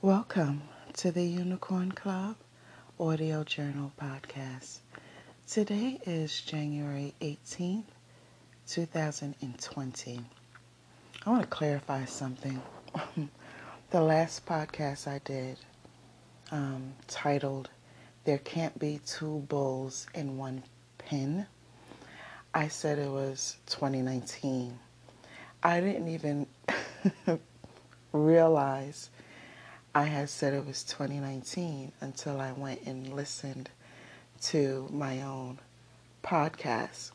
Welcome to the Unicorn Club Audio Journal Podcast. Today is January 18th, 2020. I want to clarify something. the last podcast I did, um, titled There Can't Be Two Bulls in One Pen, I said it was 2019. I didn't even realize I had said it was 2019 until I went and listened to my own podcast.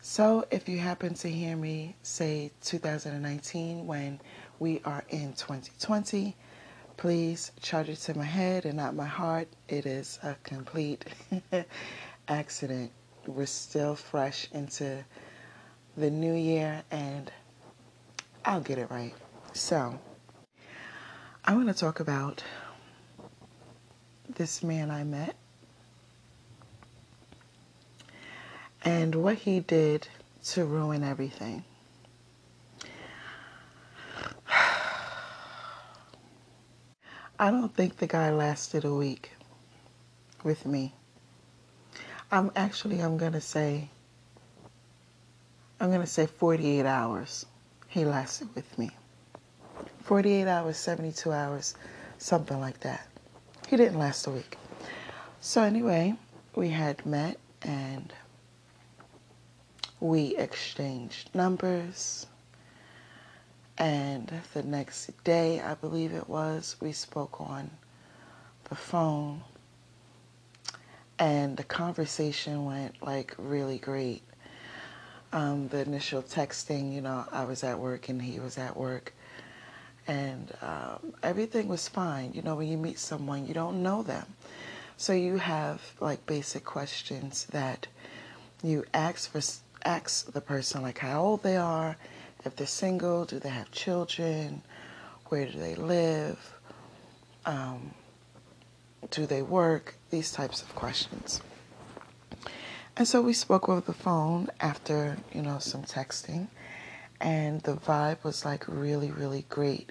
So if you happen to hear me say 2019 when we are in 2020, please charge it to my head and not my heart. It is a complete accident. We're still fresh into the new year and I'll get it right. So, I want to talk about this man I met and what he did to ruin everything. I don't think the guy lasted a week with me. I'm actually I'm going to say I'm going to say 48 hours he lasted with me. 48 hours, 72 hours, something like that. He didn't last a week. So, anyway, we had met and we exchanged numbers. And the next day, I believe it was, we spoke on the phone. And the conversation went like really great. Um, the initial texting, you know, I was at work and he was at work and um, everything was fine. You know, when you meet someone, you don't know them. So you have like basic questions that you ask for ask the person like how old they are, if they're single, do they have children, where do they live, um, do they work, these types of questions. And so we spoke over the phone after, you know, some texting and the vibe was like really, really great.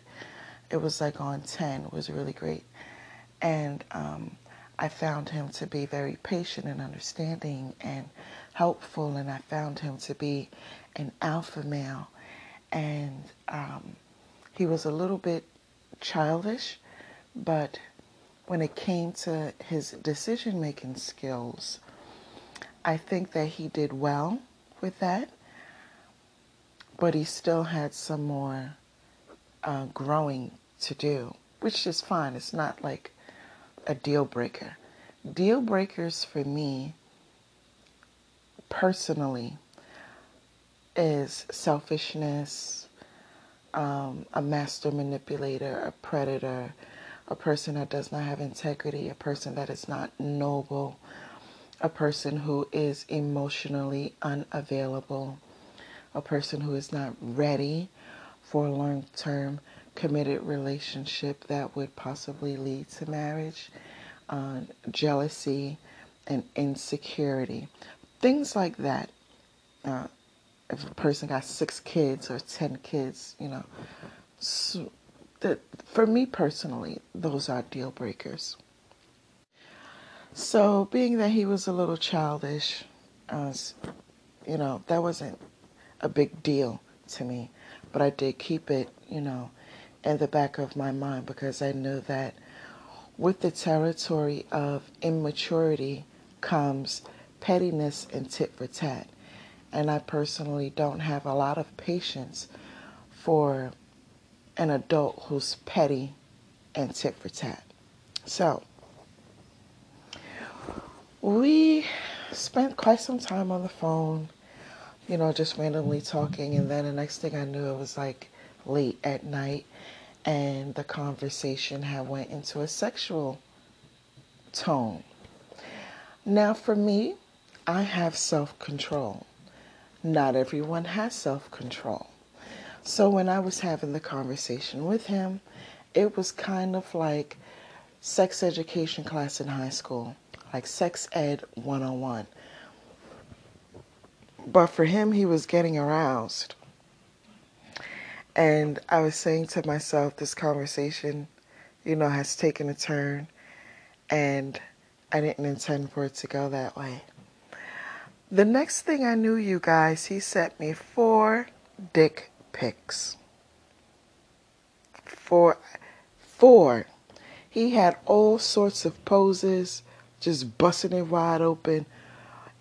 It was like on 10, it was really great. And um, I found him to be very patient and understanding and helpful, and I found him to be an alpha male. And um, he was a little bit childish, but when it came to his decision making skills, I think that he did well with that but he still had some more uh, growing to do, which is fine. It's not like a deal breaker. Deal breakers for me personally is selfishness, um, a master manipulator, a predator, a person that does not have integrity, a person that is not noble, a person who is emotionally unavailable a person who is not ready for long term committed relationship that would possibly lead to marriage, uh, jealousy, and insecurity. Things like that. Uh, if a person got six kids or ten kids, you know, so that for me personally, those are deal breakers. So, being that he was a little childish, uh, you know, that wasn't a big deal to me. But I did keep it, you know, in the back of my mind because I knew that with the territory of immaturity comes pettiness and tit for tat. And I personally don't have a lot of patience for an adult who's petty and tit for tat. So, we spent quite some time on the phone you know, just randomly talking. And then the next thing I knew, it was like late at night, and the conversation had went into a sexual tone. Now, for me, I have self control. Not everyone has self control. So when I was having the conversation with him, it was kind of like sex education class in high school, like sex ed 101 but for him, he was getting aroused. And I was saying to myself, this conversation you know, has taken a turn, and I didn't intend for it to go that way. The next thing I knew, you guys, he sent me four dick pics. Four, four. He had all sorts of poses, just busting it wide open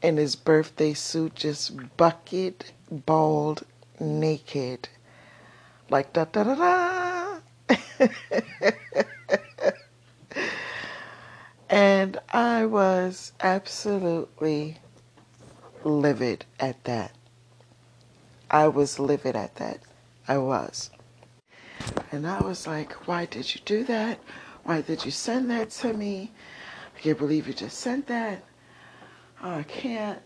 in his birthday suit, just bucket bald naked. Like da da da da. and I was absolutely livid at that. I was livid at that. I was. And I was like, why did you do that? Why did you send that to me? I can't believe you just sent that. Oh, I can't.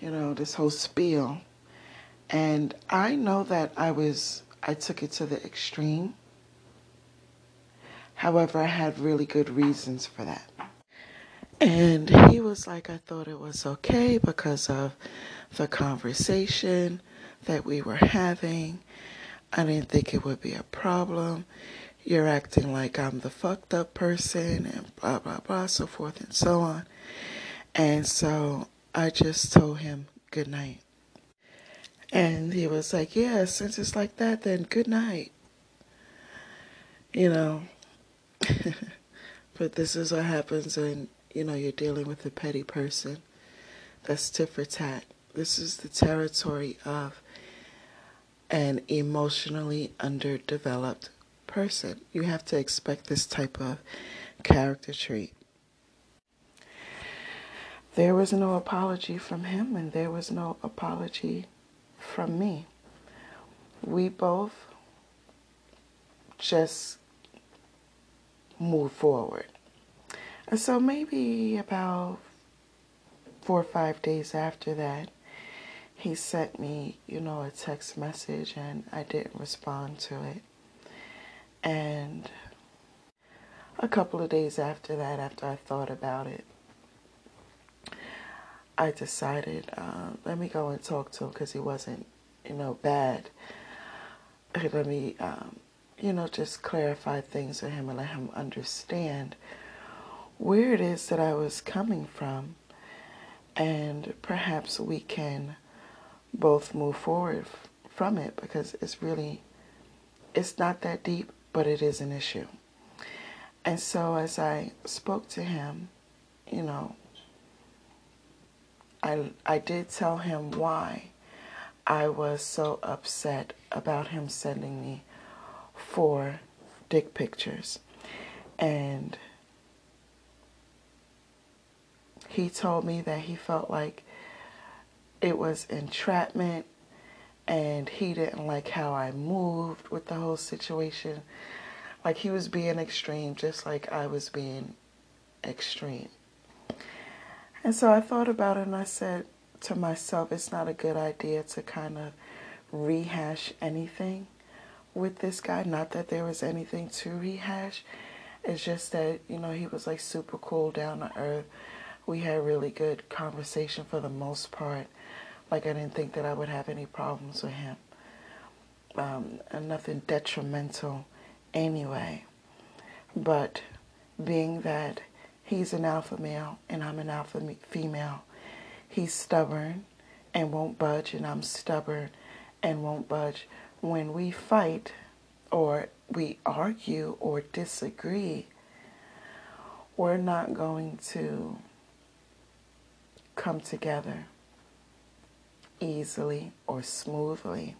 You know, this whole spiel. And I know that I was, I took it to the extreme. However, I had really good reasons for that. And he was like, I thought it was okay because of the conversation that we were having. I didn't think it would be a problem. You're acting like I'm the fucked up person and blah, blah, blah, so forth and so on. And so I just told him good night. And he was like, Yeah, since it's like that, then good night. You know, but this is what happens when, you know, you're dealing with a petty person. That's tit for tat. This is the territory of an emotionally underdeveloped person. You have to expect this type of character trait. There was no apology from him, and there was no apology from me. We both just move forward. And so maybe about four or five days after that, he sent me, you know, a text message and I didn't respond to it. And a couple of days after that, after I thought about it, I decided, uh, let me go and talk to him because he wasn't, you know, bad. Let me, um, you know, just clarify things with him and let him understand where it is that I was coming from. And perhaps we can both move forward from it because it's really, it's not that deep, but it is an issue. And so as I spoke to him, you know, I, I did tell him why I was so upset about him sending me four dick pictures. And he told me that he felt like it was entrapment and he didn't like how I moved with the whole situation. Like he was being extreme just like I was being extreme. And so I thought about it and I said to myself, it's not a good idea to kind of rehash anything with this guy. Not that there was anything to rehash. It's just that, you know, he was like super cool, down to earth. We had really good conversation for the most part. Like I didn't think that I would have any problems with him. Um, and nothing detrimental anyway. But being that He's an alpha male and I'm an alpha female. He's stubborn and won't budge, and I'm stubborn and won't budge. When we fight or we argue or disagree, we're not going to come together easily or smoothly.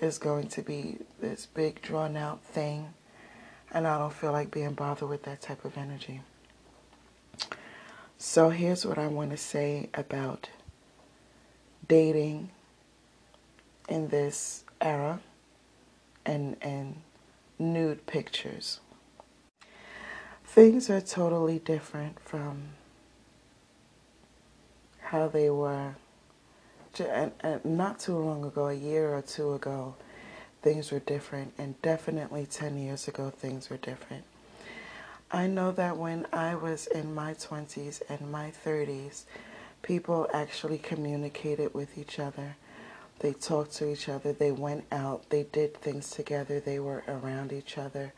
It's going to be this big drawn out thing, and I don't feel like being bothered with that type of energy. So here's what I want to say about dating in this era and and nude pictures. Things are totally different from how they were and, and not too long ago, a year or two ago, things were different, and definitely 10 years ago, things were different. I know that when I was in my 20s and my 30s, people actually communicated with each other. They talked to each other. They went out. They did things together. They were around each other.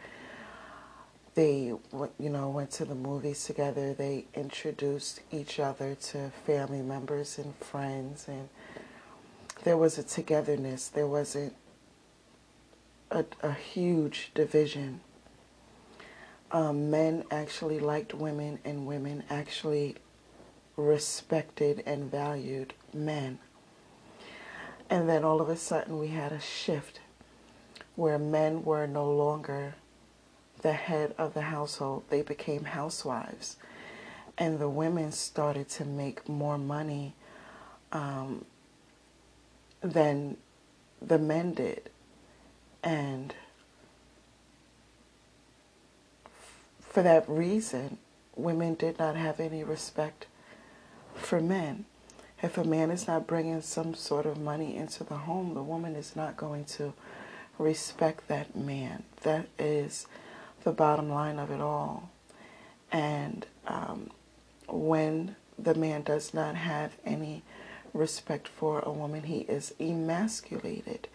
they, you know, went to the movies together. They introduced each other to family members and friends, and there was a togetherness. There wasn't a, a huge division. Um, men actually liked women, and women actually respected and valued men. And then all of a sudden, we had a shift where men were no longer the head of the household, they became housewives. And the women started to make more money um, than the men did. And for that reason, women did not have any respect for men. If a man is not bringing some sort of money into the home, the woman is not going to respect that man. That is the bottom line of it all. And um, when the man does not have any respect for a woman, he is emasculated.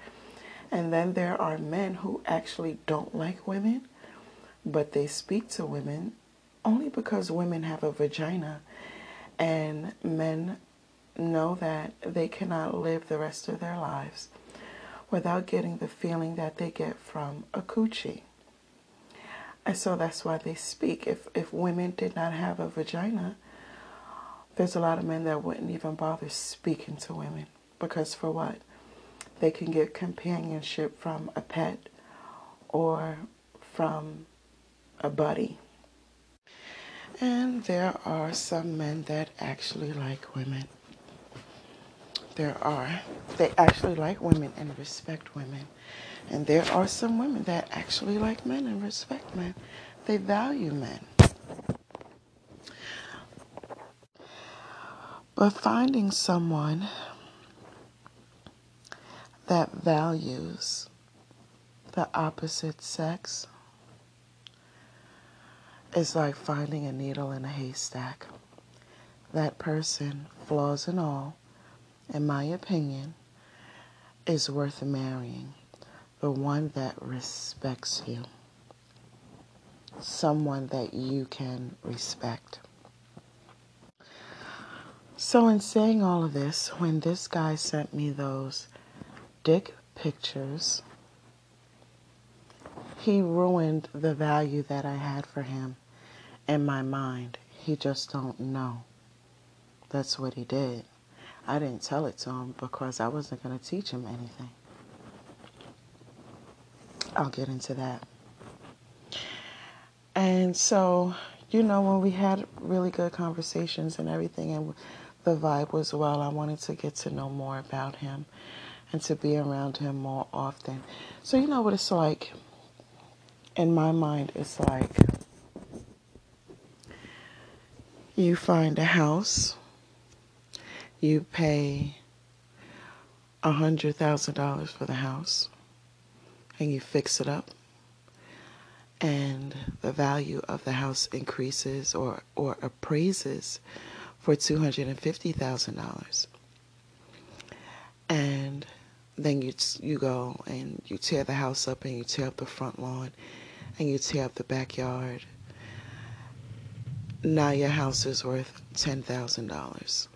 And then there are men who actually don't like women, but they speak to women only because women have a vagina. And men know that they cannot live the rest of their lives without getting the feeling that they get from a coochie. And so that's why they speak. If if women did not have a vagina, there's a lot of men that wouldn't even bother speaking to women. Because for what? They can get companionship from a pet or from a buddy. And there are some men that actually like women. There are. They actually like women and respect women. And there are some women that actually like men and respect men. They value men. But finding someone that values the opposite sex is like finding a needle in a haystack. That person, flaws and all, in my opinion, is worth marrying the one that respects you, someone that you can respect. So, in saying all of this, when this guy sent me those dick pictures, he ruined the value that I had for him in my mind. He just don't know. That's what he did. I didn't tell it to him because I wasn't going to teach him anything. I'll get into that. And so, you know, when we had really good conversations and everything, and the vibe was well, I wanted to get to know more about him and to be around him more often. So, you know what it's like? In my mind, it's like you find a house, you pay a $100,000 for the house and you fix it up and the value of the house increases or, or appraises for $250,000. And then you, you go and you tear the house up and you tear up the front lawn and you tear up the backyard. Now your house is worth $10,000.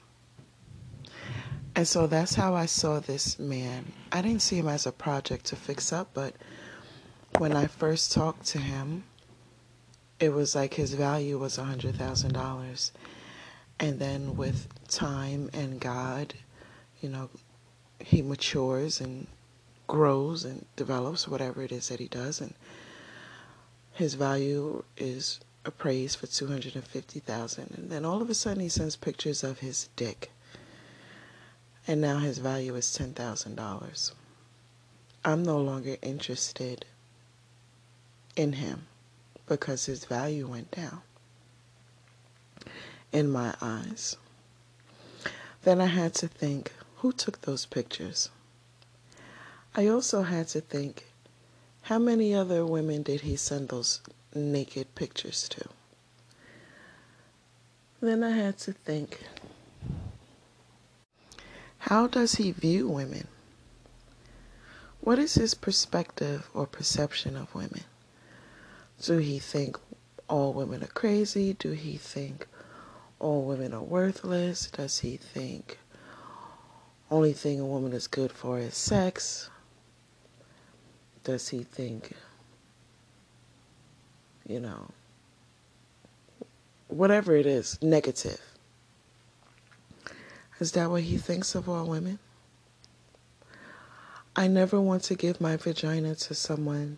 And so that's how I saw this man. I didn't see him as a project to fix up, but when I first talked to him, it was like his value was a $100,000. And then with time and God, you know, he matures and grows and develops whatever it is that he does and his value is appraised for 250,000 and then all of a sudden he sends pictures of his dick and now his value is $10,000. I'm no longer interested in him because his value went down in my eyes. Then I had to think who took those pictures? I also had to think how many other women did he send those naked pictures to? Then I had to think how does he view women? What is his perspective or perception of women? Do he think all women are crazy? Do he think all women are worthless? Does he think only thing a woman is good for is sex? Does he think, you know, whatever it is, negative? Is that what he thinks of all women? I never want to give my vagina to someone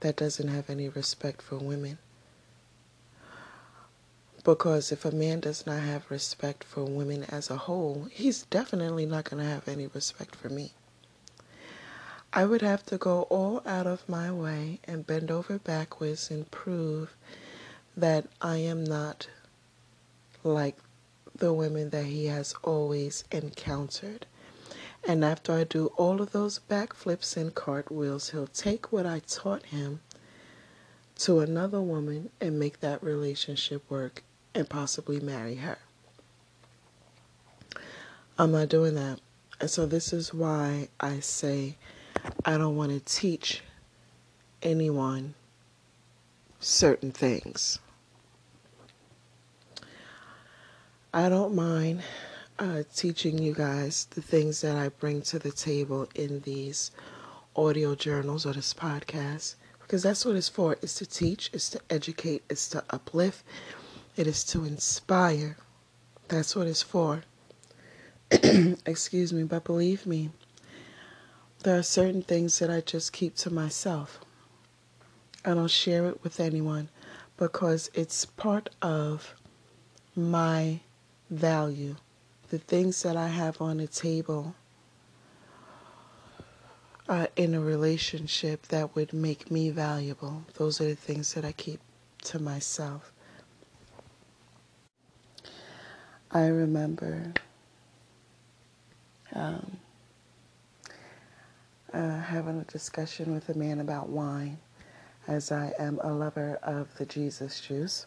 that doesn't have any respect for women. Because if a man does not have respect for women as a whole, he's definitely not going to have any respect for me. I would have to go all out of my way and bend over backwards and prove that I am not like the women that he has always encountered. And after I do all of those backflips and cartwheels, he'll take what I taught him to another woman and make that relationship work and possibly marry her. I'm not doing that. And so this is why I say I don't want to teach anyone certain things. I don't mind uh, teaching you guys the things that I bring to the table in these audio journals or this podcast because that's what it's for. It's to teach, it's to educate, it's to uplift, it is to inspire. That's what it's for. Excuse me, but believe me, there are certain things that I just keep to myself. I don't share it with anyone because it's part of my value the things that I have on the table uh, in a relationship that would make me valuable. Those are the things that I keep to myself. I remember um, uh, having a discussion with a man about wine, as I am a lover of the Jesus juice.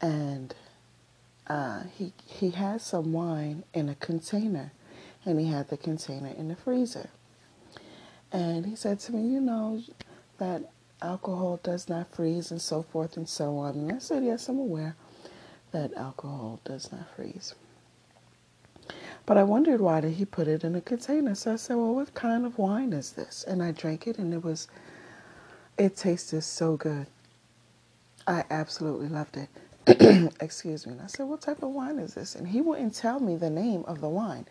And uh, he he had some wine in a container, and he had the container in the freezer. And he said to me, you know, that alcohol does not freeze and so forth and so on. And I said, yes, I'm aware that alcohol does not freeze. But I wondered why did he put it in a container. So I said, well, what kind of wine is this? And I drank it, and it was, it tasted so good. I absolutely loved it. excuse me. And I said, What type of wine is this? And he wouldn't tell me the name of the wine.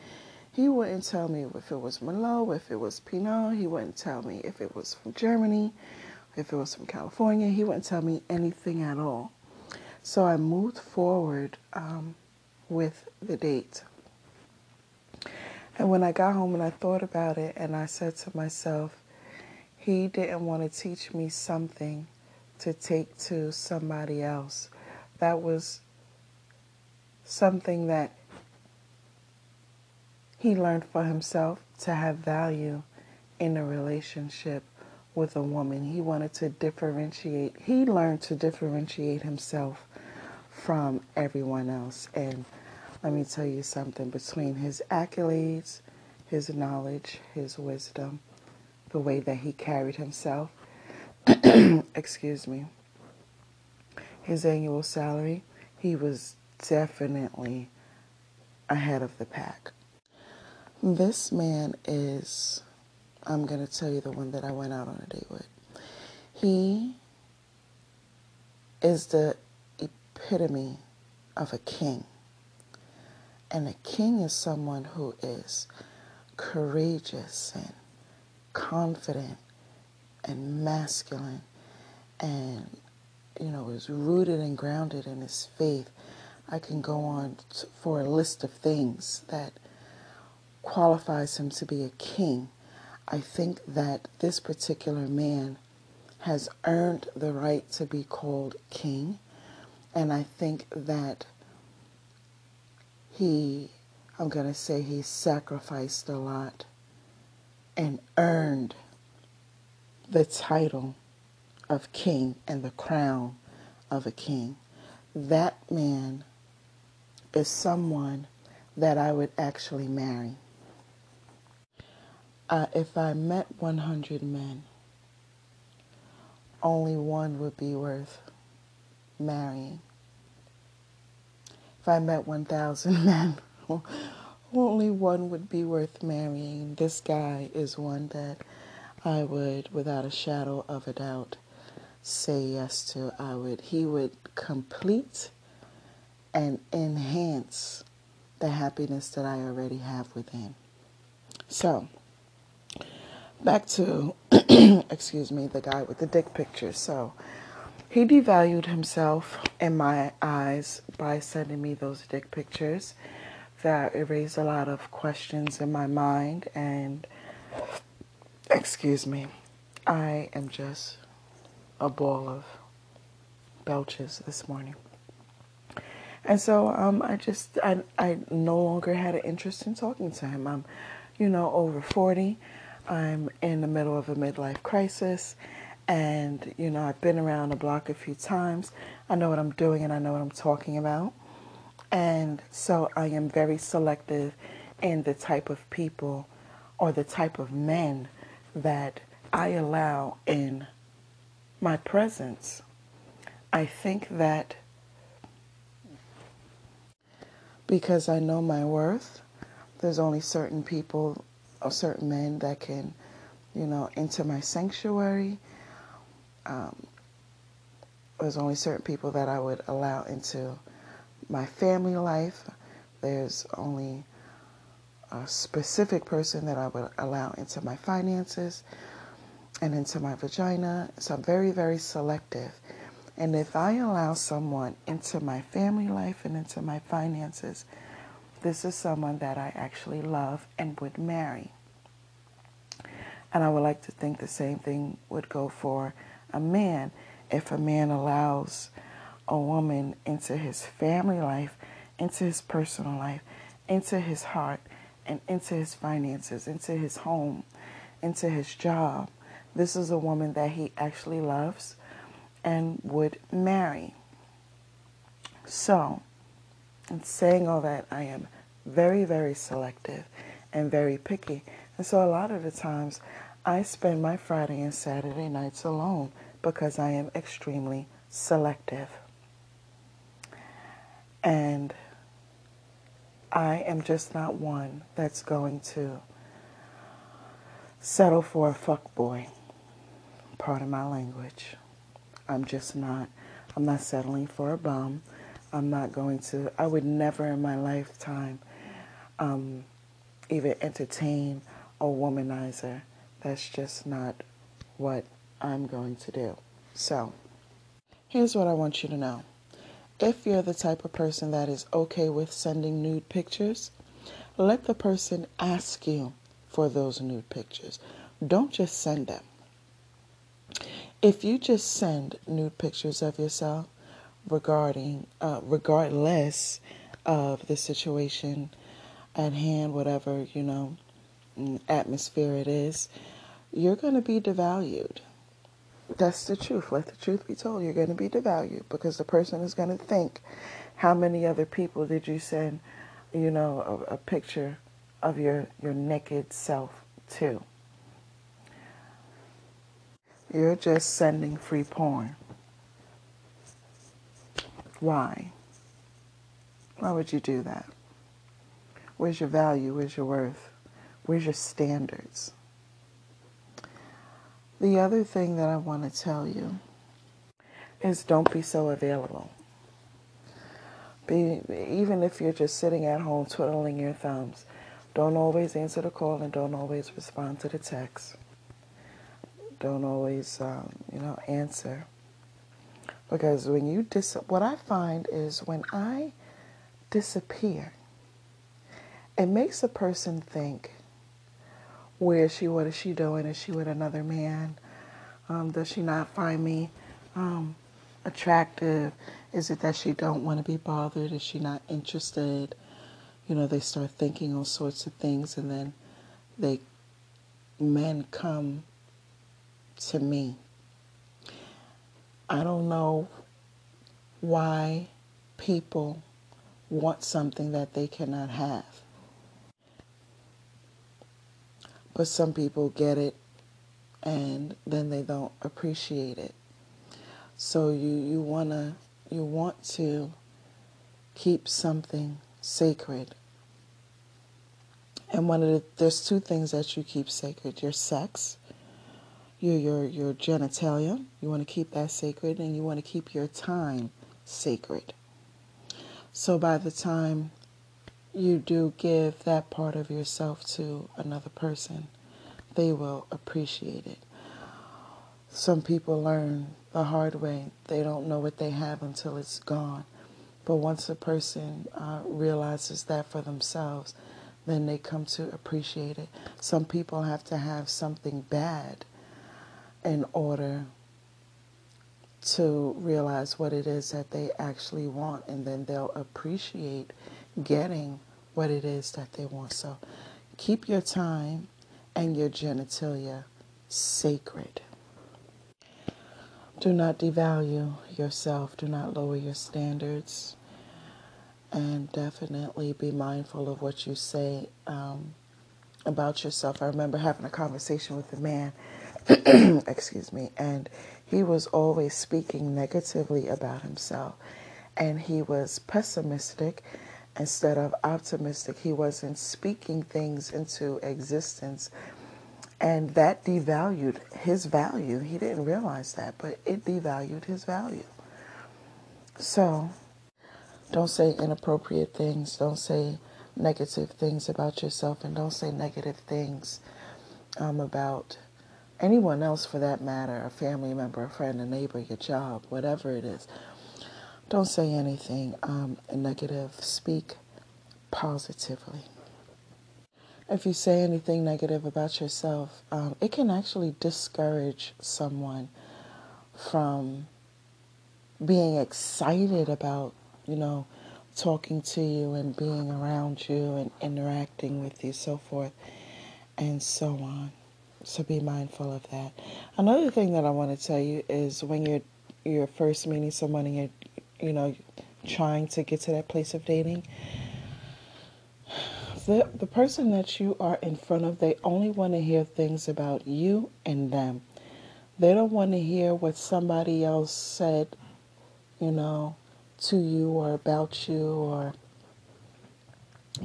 He wouldn't tell me if it was Merlot, if it was Pinot. He wouldn't tell me if it was from Germany, if it was from California. He wouldn't tell me anything at all. So I moved forward um, with the date. And when I got home and I thought about it, and I said to myself, he didn't want to teach me something to take to somebody else that was something that he learned for himself to have value in a relationship with a woman. He wanted to differentiate, he learned to differentiate himself from everyone else. And let me tell you something between his accolades, his knowledge, his wisdom, the way that he carried himself, excuse me, his annual salary, he was definitely ahead of the pack. This man is, I'm going to tell you the one that I went out on a date with. He is the epitome of a king. And a king is someone who is courageous and confident and masculine and you know, is rooted and grounded in his faith. I can go on for a list of things that qualifies him to be a king. I think that this particular man has earned the right to be called king. And I think that he, I'm going to say he sacrificed a lot and earned the title of king and the crown of a king. That man is someone that I would actually marry. Uh, if I met 100 men, only one would be worth marrying. If I met 1,000 men, only one would be worth marrying. This guy is one that I would, without a shadow of a doubt, say yes to. I would, he would complete and enhance the happiness that I already have within. So, back to, excuse me, the guy with the dick picture. So, he devalued himself in my eyes by sending me those dick pictures. That raised a lot of questions in my mind, and excuse me, I am just a ball of belches this morning. And so um, I just, I, I no longer had an interest in talking to him. I'm, you know, over 40. I'm in the middle of a midlife crisis. And, you know, I've been around the block a few times. I know what I'm doing and I know what I'm talking about. And so I am very selective in the type of people or the type of men that I allow in my presence. I think that because I know my worth. There's only certain people or certain men that can, you know, enter my sanctuary. Um, there's only certain people that I would allow into my family life. There's only a specific person that I would allow into my finances and into my vagina. So I'm very, very selective. And if I allow someone into my family life and into my finances, this is someone that I actually love and would marry. And I would like to think the same thing would go for a man. If a man allows a woman into his family life, into his personal life, into his heart, and into his finances, into his home, into his job, this is a woman that he actually loves and would marry. So, in saying all that, I am very, very selective and very picky. And so, a lot of the times, I spend my Friday and Saturday nights alone because I am extremely selective. And I am just not one that's going to settle for a fuck boy. Pardon my language. I'm just not. I'm not settling for a bum. I'm not going to. I would never in my lifetime um, even entertain a womanizer. That's just not what I'm going to do. So, here's what I want you to know. If you're the type of person that is okay with sending nude pictures, let the person ask you for those nude pictures. Don't just send them. If you just send nude pictures of yourself regarding, uh, regardless of the situation at hand, whatever, you know, atmosphere it is, you're going to be devalued. That's the truth. Let the truth be told. You're going to be devalued because the person is going to think, how many other people did you send, you know, a, a picture of your, your naked self to? You're just sending free porn. Why? Why would you do that? Where's your value? Where's your worth? Where's your standards? The other thing that I want to tell you is don't be so available. Be, even if you're just sitting at home twiddling your thumbs, don't always answer the call and don't always respond to the text don't always, um, you know, answer. Because when you dis, what I find is when I disappear, it makes a person think, where is she? What is she doing? Is she with another man? Um, does she not find me um, attractive? Is it that she don't want to be bothered? Is she not interested? You know, they start thinking all sorts of things, and then they men come to me. I don't know why people want something that they cannot have. But some people get it and then they don't appreciate it. So you, you want to, you want to keep something sacred. And one of the there's two things that you keep sacred: your sex, your your your genitalia. You want to keep that sacred, and you want to keep your time sacred. So by the time you do give that part of yourself to another person, they will appreciate it. Some people learn the hard way. They don't know what they have until it's gone. But once a person uh, realizes that for themselves, then they come to appreciate it. Some people have to have something bad in order to realize what it is that they actually want, and then they'll appreciate getting what it is that they want. So keep your time and your genitalia sacred. Do not devalue yourself, do not lower your standards, and definitely be mindful of what you say um, about yourself. I remember having a conversation with a man, excuse me, and he was always speaking negatively about himself, and he was pessimistic instead of optimistic. He wasn't speaking things into existence and that devalued his value. He didn't realize that, but it devalued his value. So don't say inappropriate things. Don't say negative things about yourself. And don't say negative things um, about anyone else for that matter a family member, a friend, a neighbor, your job, whatever it is. Don't say anything um, negative. Speak positively if you say anything negative about yourself, um, it can actually discourage someone from being excited about, you know, talking to you and being around you and interacting with you, so forth and so on. So be mindful of that. Another thing that I want to tell you is when you're you're first meeting someone and you're you know trying to get to that place of dating, the, the person that you are in front of, they only want to hear things about you and them. They don't want to hear what somebody else said, you know, to you or about you, or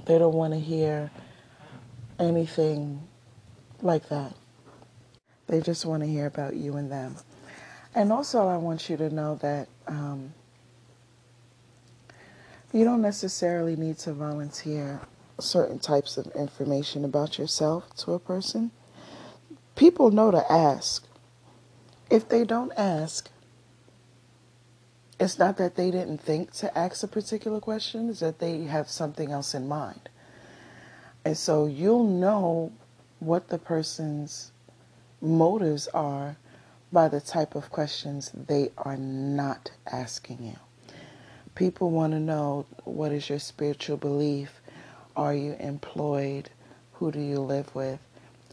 they don't want to hear anything like that. They just want to hear about you and them. And also, I want you to know that um, you don't necessarily need to volunteer certain types of information about yourself to a person, people know to ask. If they don't ask, it's not that they didn't think to ask a particular question, it's that they have something else in mind. And so you'll know what the person's motives are by the type of questions they are not asking you. People want to know what is your spiritual belief? Are you employed? Who do you live with?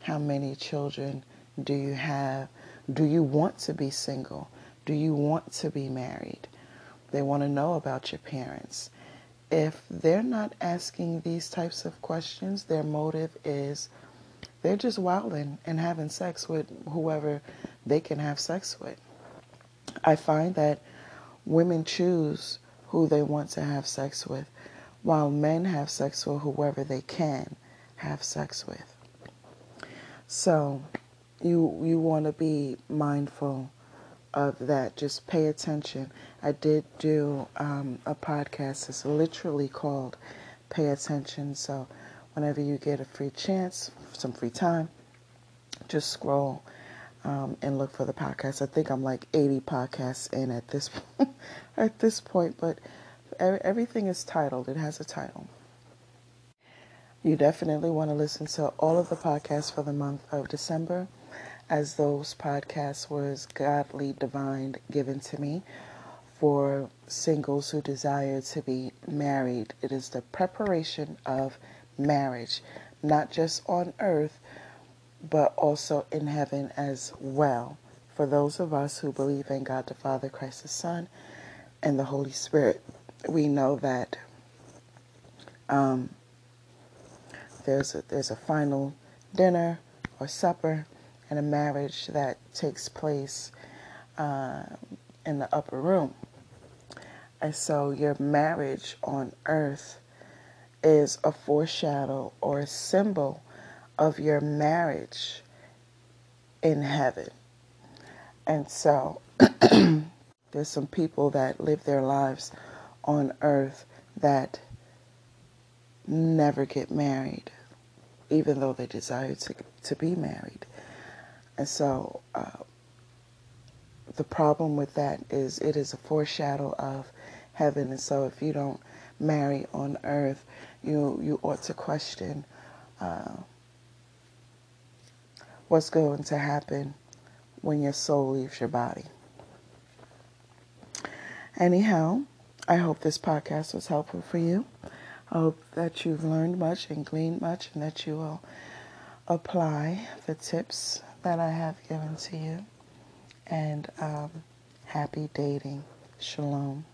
How many children do you have? Do you want to be single? Do you want to be married? They want to know about your parents. If they're not asking these types of questions, their motive is they're just wilding and having sex with whoever they can have sex with. I find that women choose who they want to have sex with while men have sex with whoever they can have sex with. So you you want to be mindful of that. Just pay attention. I did do um, a podcast. It's literally called "Pay Attention." So whenever you get a free chance, some free time, just scroll um, and look for the podcast. I think I'm like 80 podcasts in at this at this point, but everything is titled. It has a title. You definitely want to listen to all of the podcasts for the month of December, as those podcasts was godly, divine, given to me for singles who desire to be married. It is the preparation of marriage, not just on earth, but also in heaven as well. For those of us who believe in God the Father, Christ the Son, and the Holy Spirit we know that um, there's a, there's a final dinner or supper and a marriage that takes place uh, in the upper room. And so your marriage on earth is a foreshadow or a symbol of your marriage in heaven. And so there's some people that live their lives on earth that never get married, even though they desire to, to be married. And so uh, the problem with that is it is a foreshadow of heaven. And so if you don't marry on earth, you, you ought to question uh, what's going to happen when your soul leaves your body. Anyhow, I hope this podcast was helpful for you. I hope that you've learned much and gleaned much and that you will apply the tips that I have given to you. And um, happy dating. Shalom.